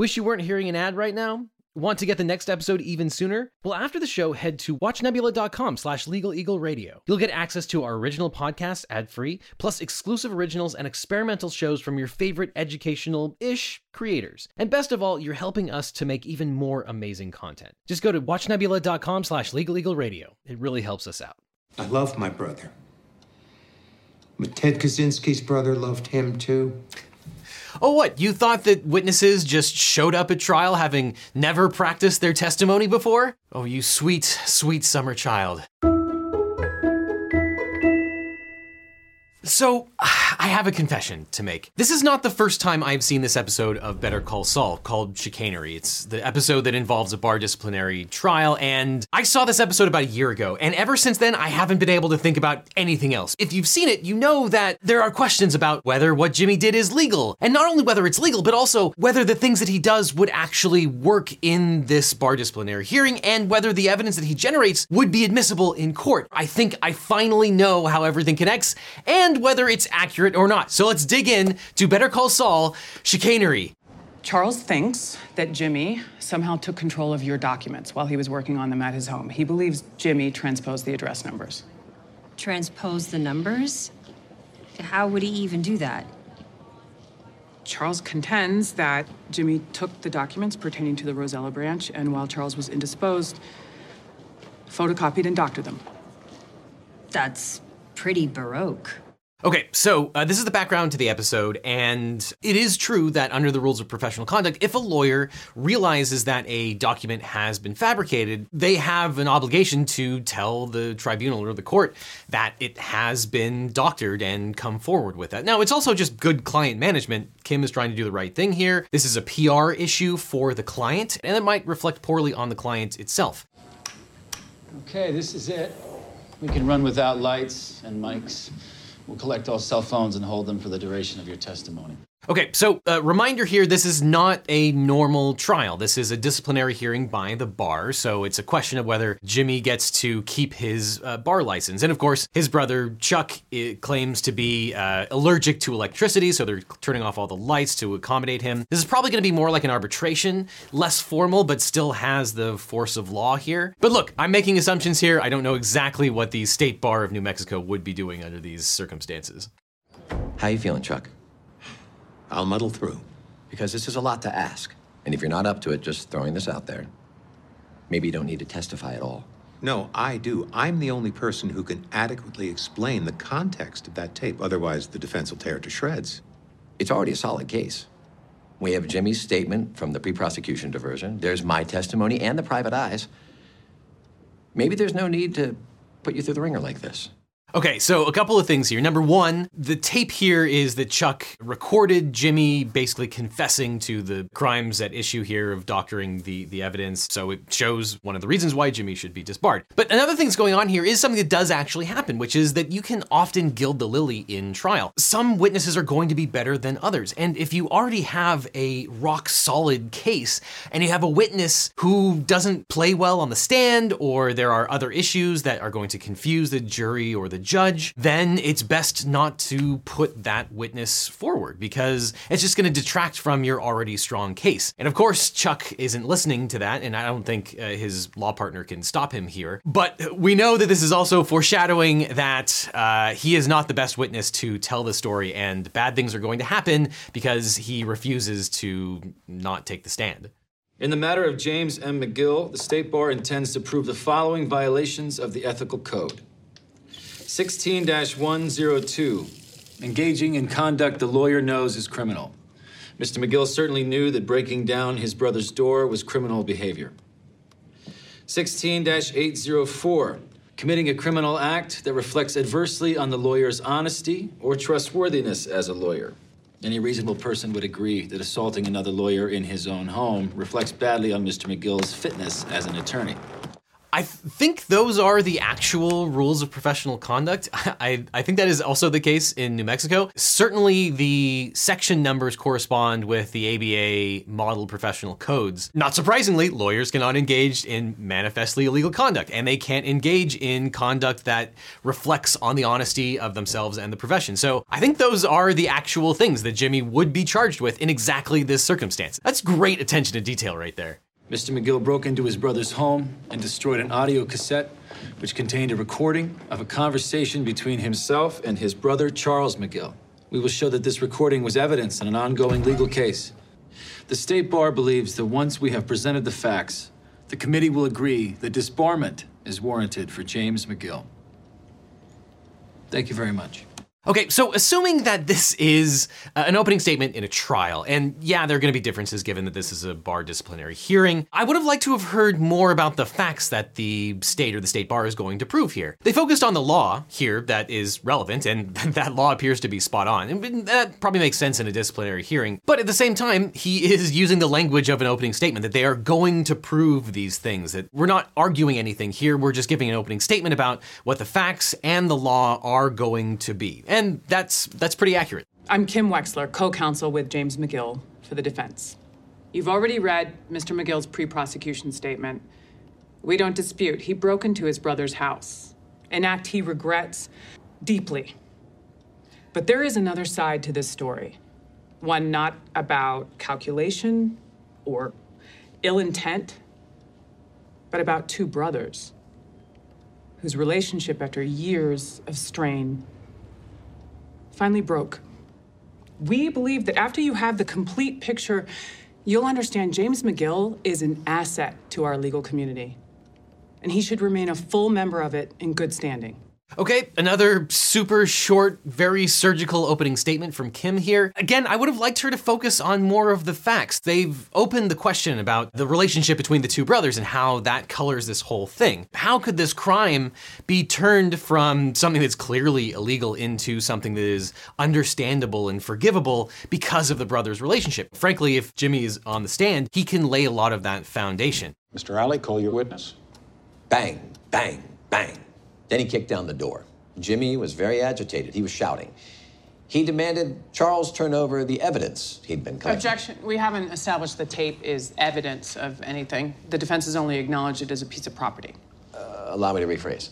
Wish you weren't hearing an ad right now? Want to get the next episode even sooner? Well, after the show, head to watchnebula.com slash legaleagleradio. You'll get access to our original podcast ad-free, plus exclusive originals and experimental shows from your favorite educational-ish creators. And best of all, you're helping us to make even more amazing content. Just go to watchnebula.com slash legaleagleradio. It really helps us out. I love my brother. But Ted Kaczynski's brother loved him too. Oh, what? You thought that witnesses just showed up at trial having never practiced their testimony before? Oh, you sweet, sweet summer child. So, I have a confession to make. This is not the first time I've seen this episode of Better Call Saul called Chicanery. It's the episode that involves a bar disciplinary trial, and I saw this episode about a year ago, and ever since then, I haven't been able to think about anything else. If you've seen it, you know that there are questions about whether what Jimmy did is legal, and not only whether it's legal, but also whether the things that he does would actually work in this bar disciplinary hearing, and whether the evidence that he generates would be admissible in court. I think I finally know how everything connects, and whether it's accurate or not. So let's dig in to Better Call Saul chicanery. Charles thinks that Jimmy somehow took control of your documents while he was working on them at his home. He believes Jimmy transposed the address numbers. Transpose the numbers? How would he even do that? Charles contends that Jimmy took the documents pertaining to the Rosella branch, and while Charles was indisposed, photocopied and doctored them. That's pretty baroque. Okay, so uh, this is the background to the episode, and it is true that under the rules of professional conduct, if a lawyer realizes that a document has been fabricated, they have an obligation to tell the tribunal or the court that it has been doctored and come forward with that. Now, it's also just good client management. Kim is trying to do the right thing here. This is a PR issue for the client, and it might reflect poorly on the client itself. Okay, this is it. We can run without lights and mics. We'll collect all cell phones and hold them for the duration of your testimony. Okay, so uh, reminder here this is not a normal trial. This is a disciplinary hearing by the bar, so it's a question of whether Jimmy gets to keep his uh, bar license. And of course, his brother Chuck claims to be uh, allergic to electricity, so they're turning off all the lights to accommodate him. This is probably gonna be more like an arbitration, less formal, but still has the force of law here. But look, I'm making assumptions here. I don't know exactly what the State Bar of New Mexico would be doing under these circumstances. How you feeling, Chuck? I'll muddle through. Because this is a lot to ask. And if you're not up to it, just throwing this out there, maybe you don't need to testify at all. No, I do. I'm the only person who can adequately explain the context of that tape. Otherwise, the defense will tear it to shreds. It's already a solid case. We have Jimmy's statement from the pre prosecution diversion. There's my testimony and the private eyes. Maybe there's no need to put you through the wringer like this. Okay, so a couple of things here. Number one, the tape here is that Chuck recorded Jimmy basically confessing to the crimes at issue here of doctoring the, the evidence. So it shows one of the reasons why Jimmy should be disbarred. But another thing that's going on here is something that does actually happen, which is that you can often gild the lily in trial. Some witnesses are going to be better than others. And if you already have a rock solid case and you have a witness who doesn't play well on the stand, or there are other issues that are going to confuse the jury or the judge, then it's best not to put that witness forward because it's just going to detract from your already strong case. And of course, Chuck isn't listening to that, and I don't think uh, his law partner can stop him here. But we know that this is also foreshadowing that uh, he is not the best witness to tell the story, and bad things are going to happen because he refuses to not take the stand. In the matter of James M. McGill, the State Bar intends to prove the following violations of the Ethical Code 16 102. Engaging in conduct the lawyer knows is criminal. Mr. McGill certainly knew that breaking down his brother's door was criminal behavior. 16 804. Committing a criminal act that reflects adversely on the lawyer's honesty or trustworthiness as a lawyer. Any reasonable person would agree that assaulting another lawyer in his own home reflects badly on Mr. McGill's fitness as an attorney. I think those are the actual rules of professional conduct. I, I think that is also the case in New Mexico. Certainly, the section numbers correspond with the ABA model professional codes. Not surprisingly, lawyers cannot engage in manifestly illegal conduct, and they can't engage in conduct that reflects on the honesty of themselves and the profession. So I think those are the actual things that Jimmy would be charged with in exactly this circumstance. That's great attention to detail right there. Mr. McGill broke into his brother's home and destroyed an audio cassette which contained a recording of a conversation between himself and his brother, Charles McGill. We will show that this recording was evidence in an ongoing legal case. The State Bar believes that once we have presented the facts, the committee will agree that disbarment is warranted for James McGill. Thank you very much. Okay, so assuming that this is uh, an opening statement in a trial, and yeah, there are going to be differences given that this is a bar disciplinary hearing, I would have liked to have heard more about the facts that the state or the state bar is going to prove here. They focused on the law here that is relevant, and that law appears to be spot on. And that probably makes sense in a disciplinary hearing. But at the same time, he is using the language of an opening statement that they are going to prove these things, that we're not arguing anything here, we're just giving an opening statement about what the facts and the law are going to be. And that's that's pretty accurate. I'm Kim Wexler, co-counsel with James McGill for the defense. You've already read Mr. McGill's pre-prosecution statement. We don't dispute he broke into his brother's house, an act he regrets deeply. But there is another side to this story, one not about calculation or ill intent, but about two brothers whose relationship, after years of strain, finally broke. We believe that after you have the complete picture, you'll understand James McGill is an asset to our legal community, and he should remain a full member of it in good standing. Okay, another super short, very surgical opening statement from Kim here. Again, I would have liked her to focus on more of the facts. They've opened the question about the relationship between the two brothers and how that colors this whole thing. How could this crime be turned from something that's clearly illegal into something that is understandable and forgivable because of the brothers' relationship? Frankly, if Jimmy is on the stand, he can lay a lot of that foundation. Mr. Alley, call your witness. Bang, bang, bang. Then he kicked down the door. Jimmy was very agitated. He was shouting. He demanded Charles turn over the evidence he'd been collecting. Objection. We haven't established the tape is evidence of anything. The defense has only acknowledged it as a piece of property. Uh, allow me to rephrase.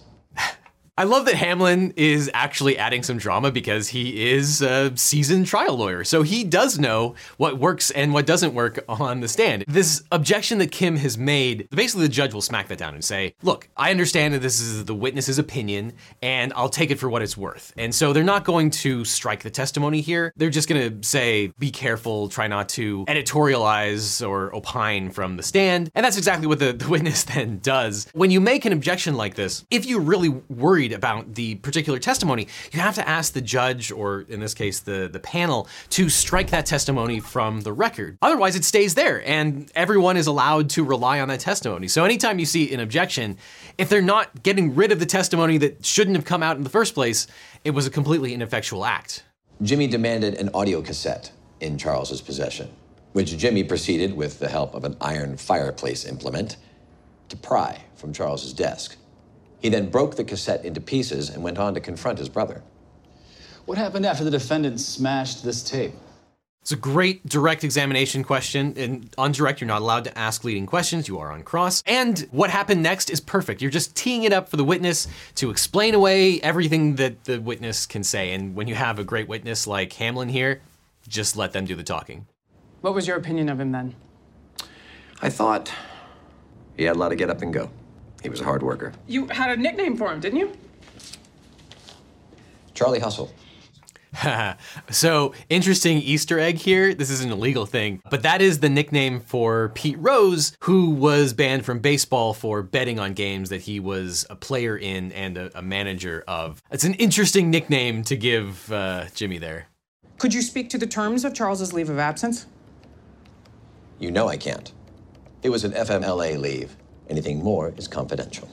I love that Hamlin is actually adding some drama because he is a seasoned trial lawyer. So he does know what works and what doesn't work on the stand. This objection that Kim has made, basically the judge will smack that down and say, look, I understand that this is the witness's opinion and I'll take it for what it's worth. And so they're not going to strike the testimony here. They're just going to say, be careful, try not to editorialize or opine from the stand. And that's exactly what the, the witness then does. When you make an objection like this, if you're really worried about the particular testimony, you have to ask the judge, or in this case, the, the panel, to strike that testimony from the record. Otherwise, it stays there, and everyone is allowed to rely on that testimony. So anytime you see an objection, if they're not getting rid of the testimony that shouldn't have come out in the first place, it was a completely ineffectual act. Jimmy demanded an audio cassette in Charles's possession, which Jimmy proceeded, with the help of an iron fireplace implement, to pry from Charles's desk. He then broke the cassette into pieces and went on to confront his brother. What happened after the defendant smashed this tape? It's a great direct examination question. And on direct, you're not allowed to ask leading questions. You are on cross. And what happened next is perfect. You're just teeing it up for the witness to explain away everything that the witness can say. And when you have a great witness like Hamlin here, just let them do the talking. What was your opinion of him then? I thought he had a lot of get up and go. He was a hard worker. You had a nickname for him, didn't you? Charlie Hustle. so, interesting Easter egg here. This is an illegal thing, but that is the nickname for Pete Rose, who was banned from baseball for betting on games that he was a player in and a, a manager of. It's an interesting nickname to give uh, Jimmy there. Could you speak to the terms of Charles's leave of absence? You know I can't. It was an FMLA leave. Anything more is confidential.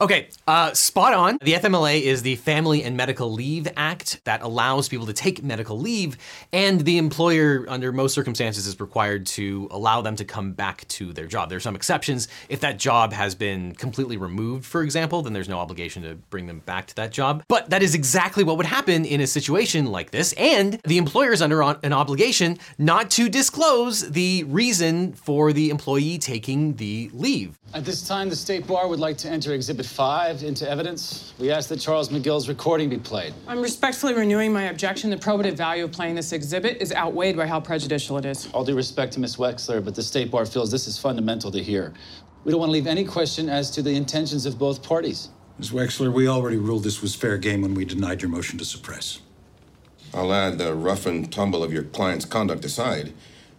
Okay, uh, spot on. The FMLA is the Family and Medical Leave Act that allows people to take medical leave, and the employer, under most circumstances, is required to allow them to come back to their job. There are some exceptions. If that job has been completely removed, for example, then there's no obligation to bring them back to that job. But that is exactly what would happen in a situation like this, and the employer is under an obligation not to disclose the reason for the employee taking the leave. At this time, the State Bar would like to enter Exhibit 5 into evidence. We ask that Charles McGill's recording be played. I'm respectfully renewing my objection. The probative value of playing this exhibit is outweighed by how prejudicial it is. All due respect to Miss Wexler, but the State Bar feels this is fundamental to hear. We don't want to leave any question as to the intentions of both parties. Ms. Wexler, we already ruled this was fair game when we denied your motion to suppress. I'll add the rough and tumble of your client's conduct aside.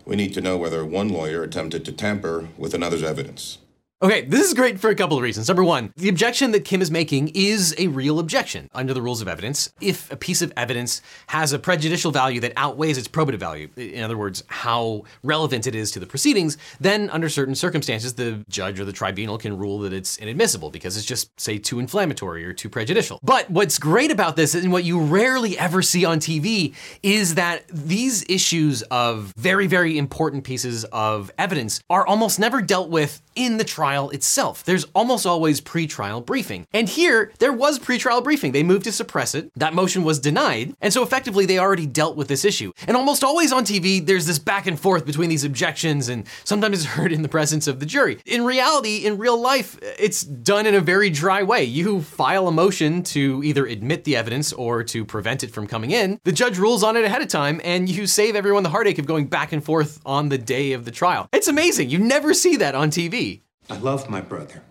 We need to know whether one lawyer attempted to tamper with another's evidence. Okay, this is great for a couple of reasons. Number one, the objection that Kim is making is a real objection under the rules of evidence. If a piece of evidence has a prejudicial value that outweighs its probative value, in other words, how relevant it is to the proceedings, then under certain circumstances, the judge or the tribunal can rule that it's inadmissible because it's just, say, too inflammatory or too prejudicial. But what's great about this and what you rarely ever see on TV is that these issues of very, very important pieces of evidence are almost never dealt with in the trial itself. There's almost always pre-trial briefing. And here, there was pre-trial briefing. They moved to suppress it. That motion was denied. And so effectively, they already dealt with this issue. And almost always on TV, there's this back and forth between these objections, and sometimes it's heard in the presence of the jury. In reality, in real life, it's done in a very dry way. You file a motion to either admit the evidence or to prevent it from coming in. The judge rules on it ahead of time, and you save everyone the heartache of going back and forth on the day of the trial. It's amazing. You never see that on TV. I love my brother.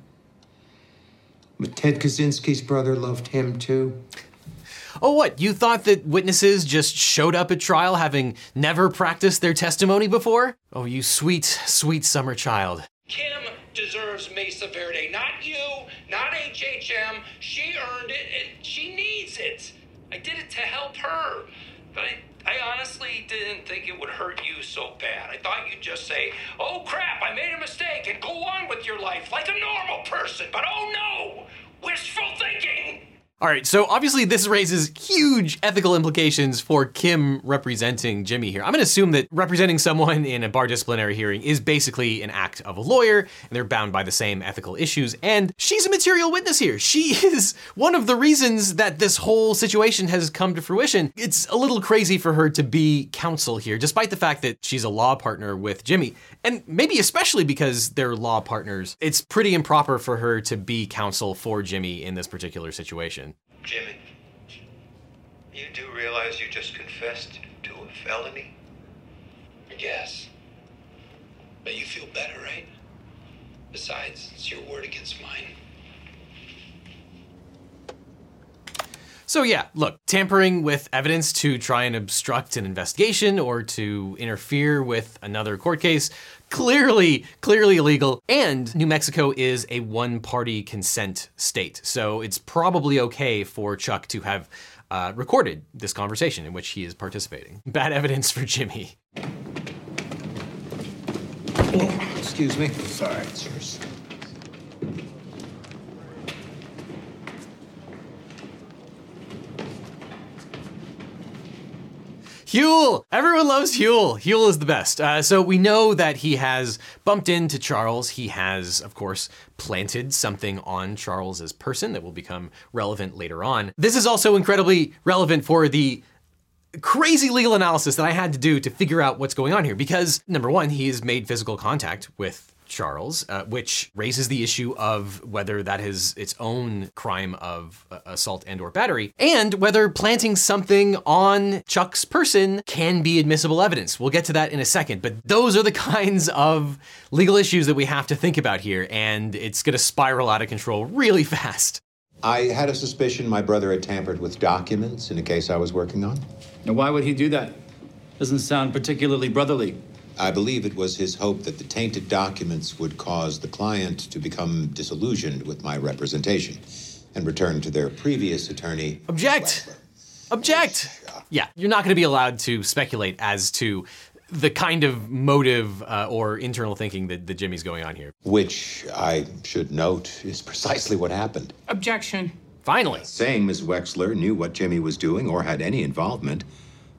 But Ted Kaczynski's brother loved him too. Oh, what? You thought that witnesses just showed up at trial having never practiced their testimony before? Oh, you sweet, sweet summer child. Kim deserves Mesa Verde, not you, not HHM. She earned it and she needs it. I did it to help her. But I, I honestly didn't think it would hurt you so bad. I thought you'd just say, oh crap, I made a mistake, and go on with your life like a normal person. But oh no, wishful thinking. All right, so obviously this raises huge ethical implications for Kim representing Jimmy here. I'm gonna assume that representing someone in a bar disciplinary hearing is basically an act of a lawyer, and they're bound by the same ethical issues, and she's a material witness here. She is one of the reasons that this whole situation has come to fruition. It's a little crazy for her to be counsel here, despite the fact that she's a law partner with Jimmy, and maybe especially because they're law partners. It's pretty improper for her to be counsel for Jimmy in this particular situation. Jimmy, you do realize you just confessed to a felony? Yes. But you feel better, right? Besides, it's your word against mine. So yeah, look, tampering with evidence to try and obstruct an investigation or to interfere with another court case, clearly, clearly illegal. And New Mexico is a one-party consent state, so it's probably okay for Chuck to have uh, recorded this conversation in which he is participating. Bad evidence for Jimmy. Excuse me. Sorry, it's yours. Huell! Everyone loves Huell. Huell is the best. Uh, so we know that he has bumped into Charles. He has, of course, planted something on Charles's person that will become relevant later on. This is also incredibly relevant for the crazy legal analysis that I had to do to figure out what's going on here because number one, he has made physical contact with Charles, uh, which raises the issue of whether that is its own crime of uh, assault and or battery, and whether planting something on Chuck's person can be admissible evidence. We'll get to that in a second, but those are the kinds of legal issues that we have to think about here, and it's gonna spiral out of control really fast. I had a suspicion my brother had tampered with documents in a case I was working on. Now, why would he do that? Doesn't sound particularly brotherly. I believe it was his hope that the tainted documents would cause the client to become disillusioned with my representation and return to their previous attorney. Object! Object! Yeah, you're not gonna be allowed to speculate as to the kind of motive uh, or internal thinking that, that Jimmy's going on here. Which I should note is precisely what happened. Objection. Finally. Saying Ms. Wexler knew what Jimmy was doing or had any involvement,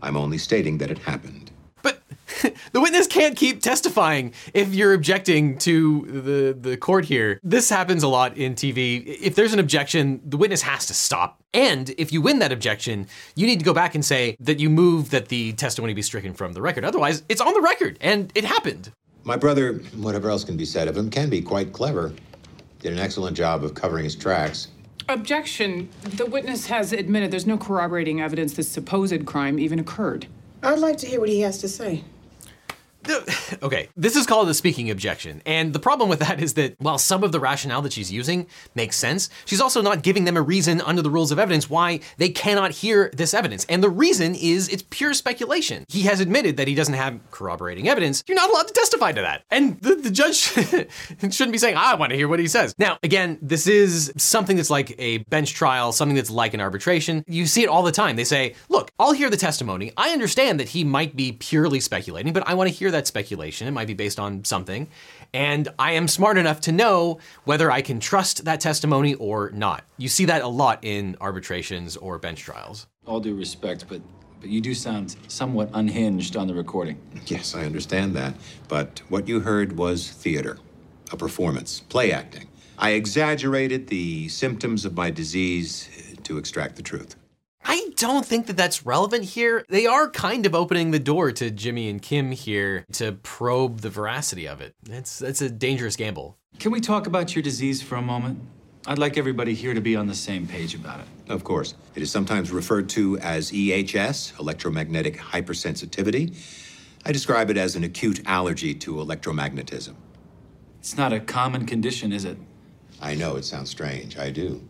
I'm only stating that it happened. the witness can't keep testifying if you're objecting to the, the court here. This happens a lot in TV. If there's an objection, the witness has to stop. And if you win that objection, you need to go back and say that you move that the testimony be stricken from the record. Otherwise, it's on the record, and it happened. My brother, whatever else can be said of him, can be quite clever. Did an excellent job of covering his tracks. Objection. The witness has admitted there's no corroborating evidence this supposed crime even occurred. I'd like to hear what he has to say. Okay, this is called a speaking objection. And the problem with that is that while some of the rationale that she's using makes sense, she's also not giving them a reason under the rules of evidence why they cannot hear this evidence. And the reason is it's pure speculation. He has admitted that he doesn't have corroborating evidence. You're not allowed to testify to that. And the, the judge shouldn't be saying, I want to hear what he says. Now, again, this is something that's like a bench trial, something that's like an arbitration. You see it all the time. They say, look, I'll hear the testimony. I understand that he might be purely speculating, but I want to hear that speculation. It might be based on something. And I am smart enough to know whether I can trust that testimony or not. You see that a lot in arbitrations or bench trials. All due respect, but but you do sound somewhat unhinged on the recording. Yes, I understand that. But what you heard was theater, a performance, play acting. I exaggerated the symptoms of my disease to extract the truth. I don't think that that's relevant here. They are kind of opening the door to Jimmy and Kim here to probe the veracity of it. It's that's a dangerous gamble. Can we talk about your disease for a moment? I'd like everybody here to be on the same page about it. Of course. It is sometimes referred to as EHS, electromagnetic hypersensitivity. I describe it as an acute allergy to electromagnetism. It's not a common condition, is it? I know it sounds strange. I do.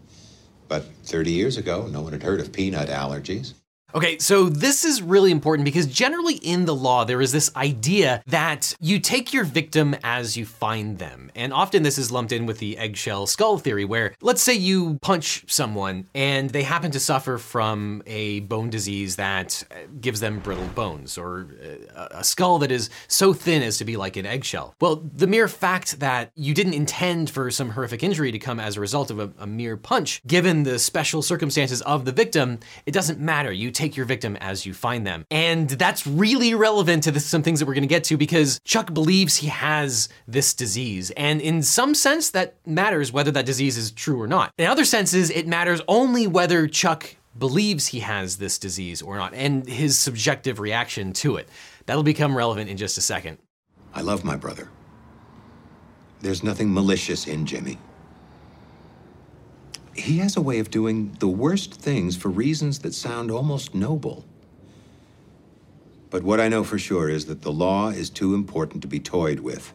But 30 years ago, no one had heard of peanut allergies. Okay, so this is really important because generally in the law, there is this idea that you take your victim as you find them. And often this is lumped in with the eggshell skull theory, where let's say you punch someone and they happen to suffer from a bone disease that uh, gives them brittle bones or uh, a skull that is so thin as to be like an eggshell. Well, the mere fact that you didn't intend for some horrific injury to come as a result of a, a mere punch, given the special circumstances of the victim, it doesn't matter. You take your victim as you find them. And that's really relevant to some things that we're gonna get to because Chuck believes he has this disease. And in some sense, that matters whether that disease is true or not. In other senses, it matters only whether Chuck believes he has this disease or not and his subjective reaction to it. That'll become relevant in just a second. I love my brother. There's nothing malicious in Jimmy. He has a way of doing the worst things for reasons that sound almost noble. But what I know for sure is that the law is too important to be toyed with.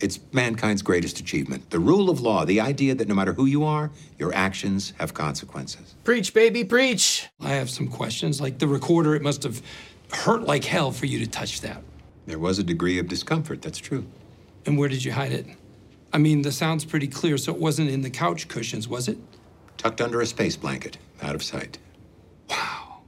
It's mankind's greatest achievement. The rule of law, the idea that no matter who you are, your actions have consequences. Preach, baby, preach. I have some questions. Like the recorder, it must have hurt like hell for you to touch that. There was a degree of discomfort, that's true. And where did you hide it? I mean, the sound's pretty clear, so it wasn't in the couch cushions, was it? Tucked under a space blanket, out of sight. Wow.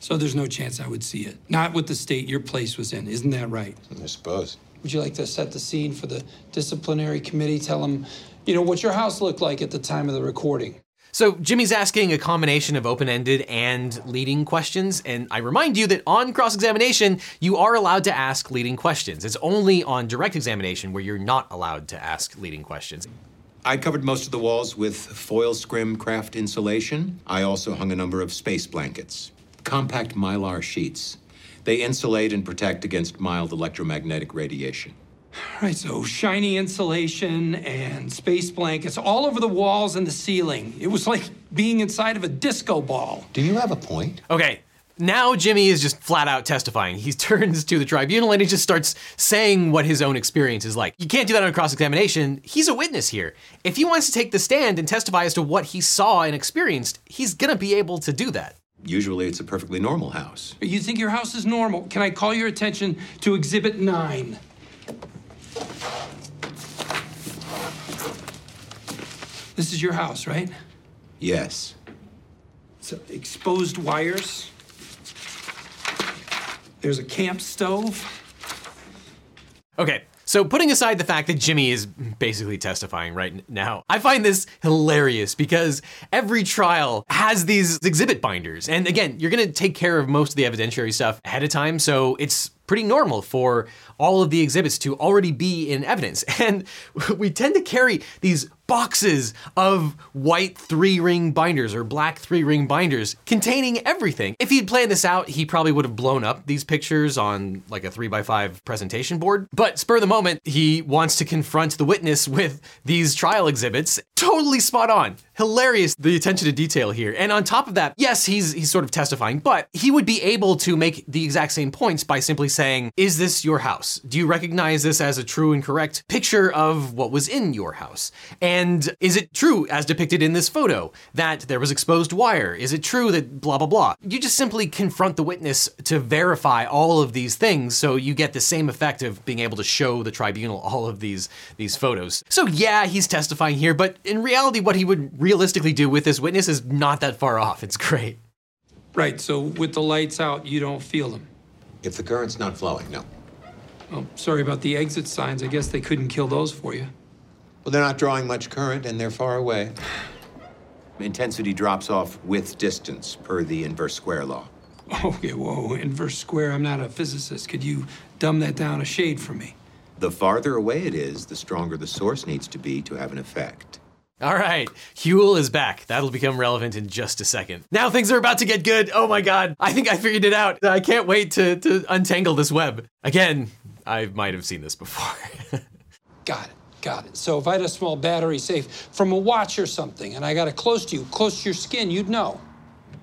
So there's no chance I would see it. Not with the state your place was in, isn't that right? I suppose. Would you like to set the scene for the disciplinary committee? Tell them, you know, what your house looked like at the time of the recording. So Jimmy's asking a combination of open-ended and leading questions, and I remind you that on cross-examination, you are allowed to ask leading questions. It's only on direct examination where you're not allowed to ask leading questions. I covered most of the walls with foil scrim kraft insulation. I also hung a number of space blankets, compact mylar sheets. They insulate and protect against mild electromagnetic radiation. Right, so shiny insulation and space blankets all over the walls and the ceiling. It was like being inside of a disco ball. Do you have a point? Okay, now Jimmy is just flat out testifying. He turns to the tribunal and he just starts saying what his own experience is like. You can't do that on cross examination. He's a witness here. If he wants to take the stand and testify as to what he saw and experienced, he's gonna be able to do that. Usually it's a perfectly normal house. You think your house is normal? Can I call your attention to Exhibit 9? This is your house, right? Yes. So exposed wires. There's a camp stove. Okay, so putting aside the fact that Jimmy is basically testifying right now, I find this hilarious because every trial has these exhibit binders. And again, you're gonna take care of most of the evidentiary stuff ahead of time, so it's pretty normal for all of the exhibits to already be in evidence. And we tend to carry these boxes of white three ring binders or black three ring binders containing everything. If he'd planned this out, he probably would have blown up these pictures on like a three by five presentation board. But spur the moment, he wants to confront the witness with these trial exhibits. Totally spot on. Hilarious the attention to detail here. And on top of that, yes, he's he's sort of testifying, but he would be able to make the exact same points by simply saying, "Is this your house? Do you recognize this as a true and correct picture of what was in your house?" And is it true, as depicted in this photo, that there was exposed wire? Is it true that blah, blah, blah? You just simply confront the witness to verify all of these things so you get the same effect of being able to show the tribunal all of these, these photos. So, yeah, he's testifying here, but in reality, what he would realistically do with this witness is not that far off. It's great. Right, so with the lights out, you don't feel them? If the current's not flowing, no. Oh, sorry about the exit signs. I guess they couldn't kill those for you. Well, they're not drawing much current and they're far away. Intensity drops off with distance per the inverse square law. Okay, whoa, inverse square. I'm not a physicist. Could you dumb that down a shade for me? The farther away it is, the stronger the source needs to be to have an effect. All right, Huell is back. That'll become relevant in just a second. Now things are about to get good. Oh my god, I think I figured it out. I can't wait to, to untangle this web. Again, I might have seen this before. Got it. Got it. So if I had a small battery, safe from a watch or something, and I got it close to you, close to your skin, you'd know.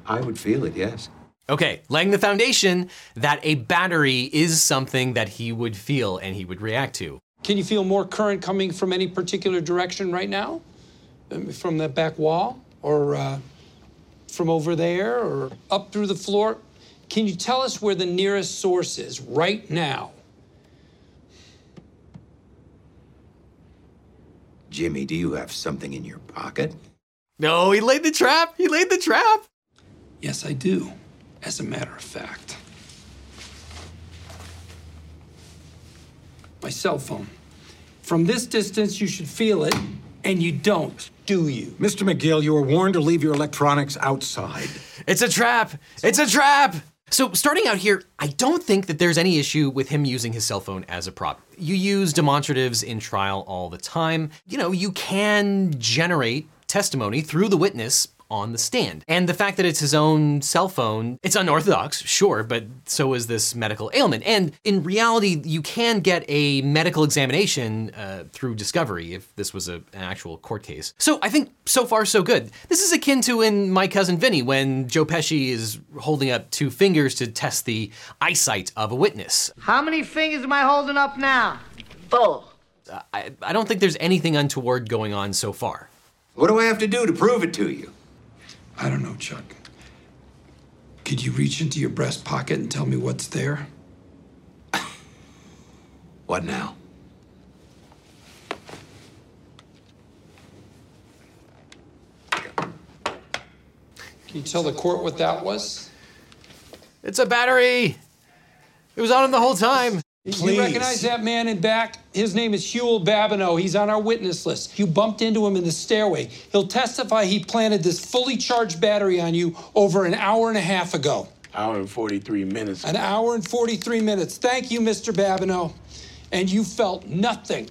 I would feel it, yes. Okay, laying the foundation that a battery is something that he would feel and he would react to. Can you feel more current coming from any particular direction right now? From that back wall? Or uh, from over there? Or up through the floor? Can you tell us where the nearest source is right now? Jimmy, do you have something in your pocket? No, he laid the trap. He laid the trap. Yes, I do, as a matter of fact. My cell phone. From this distance, you should feel it, and you don't, do you? Mr. McGill, you were warned to leave your electronics outside. It's a trap. It's a trap. So, starting out here, I don't think that there's any issue with him using his cell phone as a prop. You use demonstratives in trial all the time. You know, you can generate testimony through the witness on the stand. And the fact that it's his own cell phone, it's unorthodox, sure, but so is this medical ailment. And in reality, you can get a medical examination uh, through discovery if this was a, an actual court case. So I think so far so good. This is akin to in My Cousin Vinny when Joe Pesci is holding up two fingers to test the eyesight of a witness. How many fingers am I holding up now? Four. I, I don't think there's anything untoward going on so far. What do I have to do to prove it to you? I don't know, Chuck. Could you reach into your breast pocket and tell me what's there? what now? Can you tell the court what that was? It's a battery. It was on him the whole time. Please. You recognize that man in back? His name is Huell Babineaux. He's on our witness list. You bumped into him in the stairway. He'll testify he planted this fully charged battery on you over an hour and a half ago. Hour and 43 minutes. An hour and 43 minutes. Thank you, Mr. Babineaux. And you felt nothing.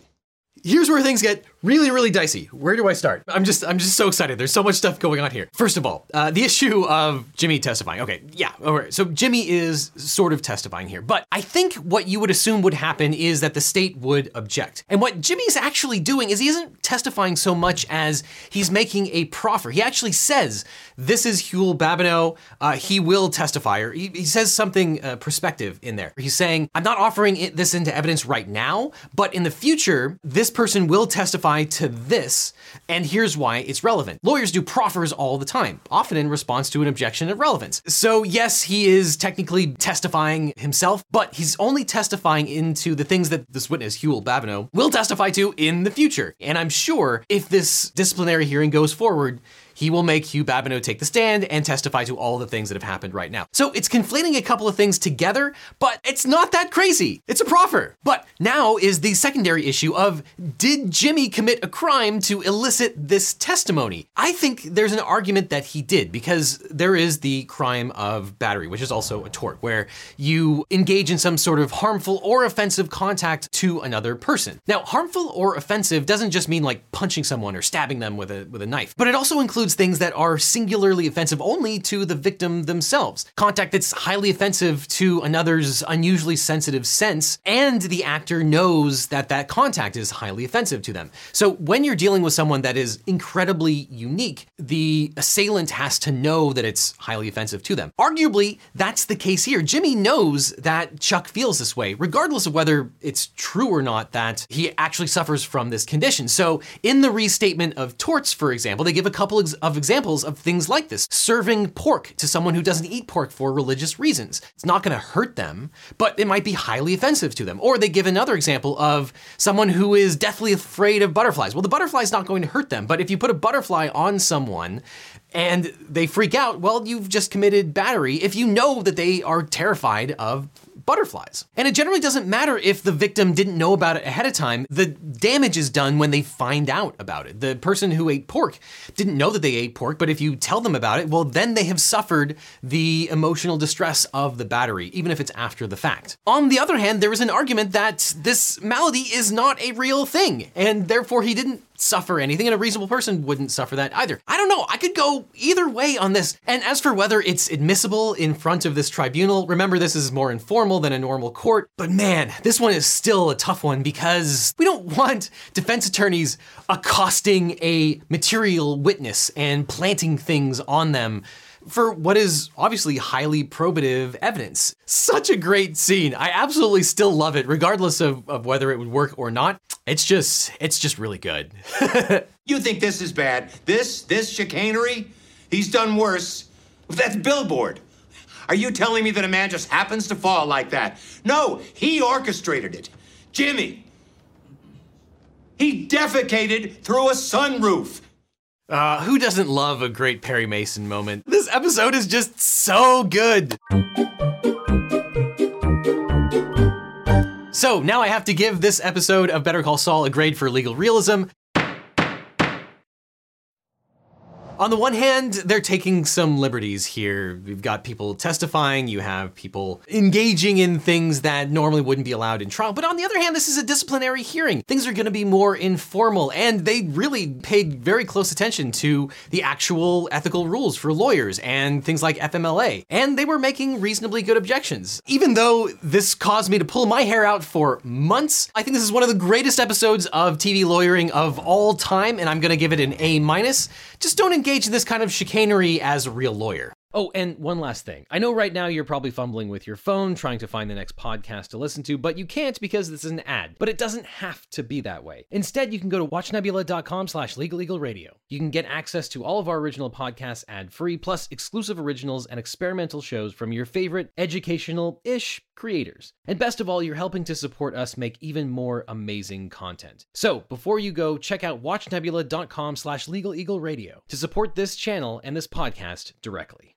Here's where things get really, really dicey. Where do I start? I'm just, I'm just so excited. There's so much stuff going on here. First of all, uh, the issue of Jimmy testifying. Okay, yeah, all right. So Jimmy is sort of testifying here, but I think what you would assume would happen is that the state would object. And what Jimmy's actually doing is he isn't testifying so much as he's making a proffer. He actually says, "This is Huell Babineaux. Uh, he will testify." Or he, he says something uh, perspective in there. He's saying, "I'm not offering it, this into evidence right now, but in the future, this person will testify." To this, and here's why it's relevant. Lawyers do proffers all the time, often in response to an objection of relevance. So, yes, he is technically testifying himself, but he's only testifying into the things that this witness, Huell Babineaux, will testify to in the future. And I'm sure if this disciplinary hearing goes forward, he will make Huell Babineaux take the stand and testify to all the things that have happened right now. So it's conflating a couple of things together, but it's not that crazy. It's a proffer. But now is the secondary issue of did Jimmy commit a crime to elicit this testimony? I think there's an argument that he did because there is the crime of battery, which is also a tort, where you engage in some sort of harmful or offensive contact to another person. Now, harmful or offensive doesn't just mean like punching someone or stabbing them with a with a knife, but it also includes things that are singularly offensive only to the victim themselves. Contact that's highly offensive to another's unusually sensitive sense, and the actor knows that that contact is highly offensive to them. So when you're dealing with someone that is incredibly unique, the assailant has to know that it's highly offensive to them. Arguably, that's the case here. Jimmy knows that Chuck feels this way, regardless of whether it's true or not that he actually suffers from this condition. So in the restatement of torts, for example, they give a couple of examples of things like this. Serving pork to someone who doesn't eat pork for religious reasons. It's not gonna hurt them, but it might be highly offensive to them. Or they give another example of someone who is deathly afraid of butterflies. Well, the butterfly's not going to hurt them, but if you put a butterfly on someone and they freak out, well, you've just committed battery if you know that they are terrified of butterflies. And it generally doesn't matter if the victim didn't know about it ahead of time. The damage is done when they find out about it. The person who ate pork didn't know that they ate pork, but if you tell them about it, well, then they have suffered the emotional distress of the battery, even if it's after the fact. On the other hand, there is an argument that this malady is not a real thing, and therefore he didn't suffer anything, and a reasonable person wouldn't suffer that either. I don't know, I could go either way on this. And as for whether it's admissible in front of this tribunal, remember this is more informal than a normal court, but man, this one is still a tough one because we don't want defense attorneys accosting a material witness and planting things on them for what is obviously highly probative evidence. Such a great scene. I absolutely still love it, regardless of, of whether it would work or not. It's just, it's just really good. you think this is bad? This, this chicanery? He's done worse. That's billboard. Are you telling me that a man just happens to fall like that? No, he orchestrated it. Jimmy. He defecated through a sunroof. Uh, who doesn't love a great Perry Mason moment? This episode is just so good. So now I have to give this episode of Better Call Saul a grade for legal realism. On the one hand, they're taking some liberties here. We've got people testifying, you have people engaging in things that normally wouldn't be allowed in trial. But on the other hand, this is a disciplinary hearing. Things are gonna be more informal, and they really paid very close attention to the actual ethical rules for lawyers and things like FMLA. And they were making reasonably good objections. Even though this caused me to pull my hair out for months, I think this is one of the greatest episodes of TV lawyering of all time, and I'm gonna give it an A minus. Just don't engage engage in this kind of chicanery as a real lawyer. Oh, and one last thing. I know right now you're probably fumbling with your phone trying to find the next podcast to listen to, but you can't because this is an ad. But it doesn't have to be that way. Instead, you can go to watchnebula.com slash legaleagleradio. You can get access to all of our original podcasts ad-free, plus exclusive originals and experimental shows from your favorite educational-ish creators. And best of all, you're helping to support us make even more amazing content. So before you go, check out watchnebula.com slash legaleagleradio to support this channel and this podcast directly.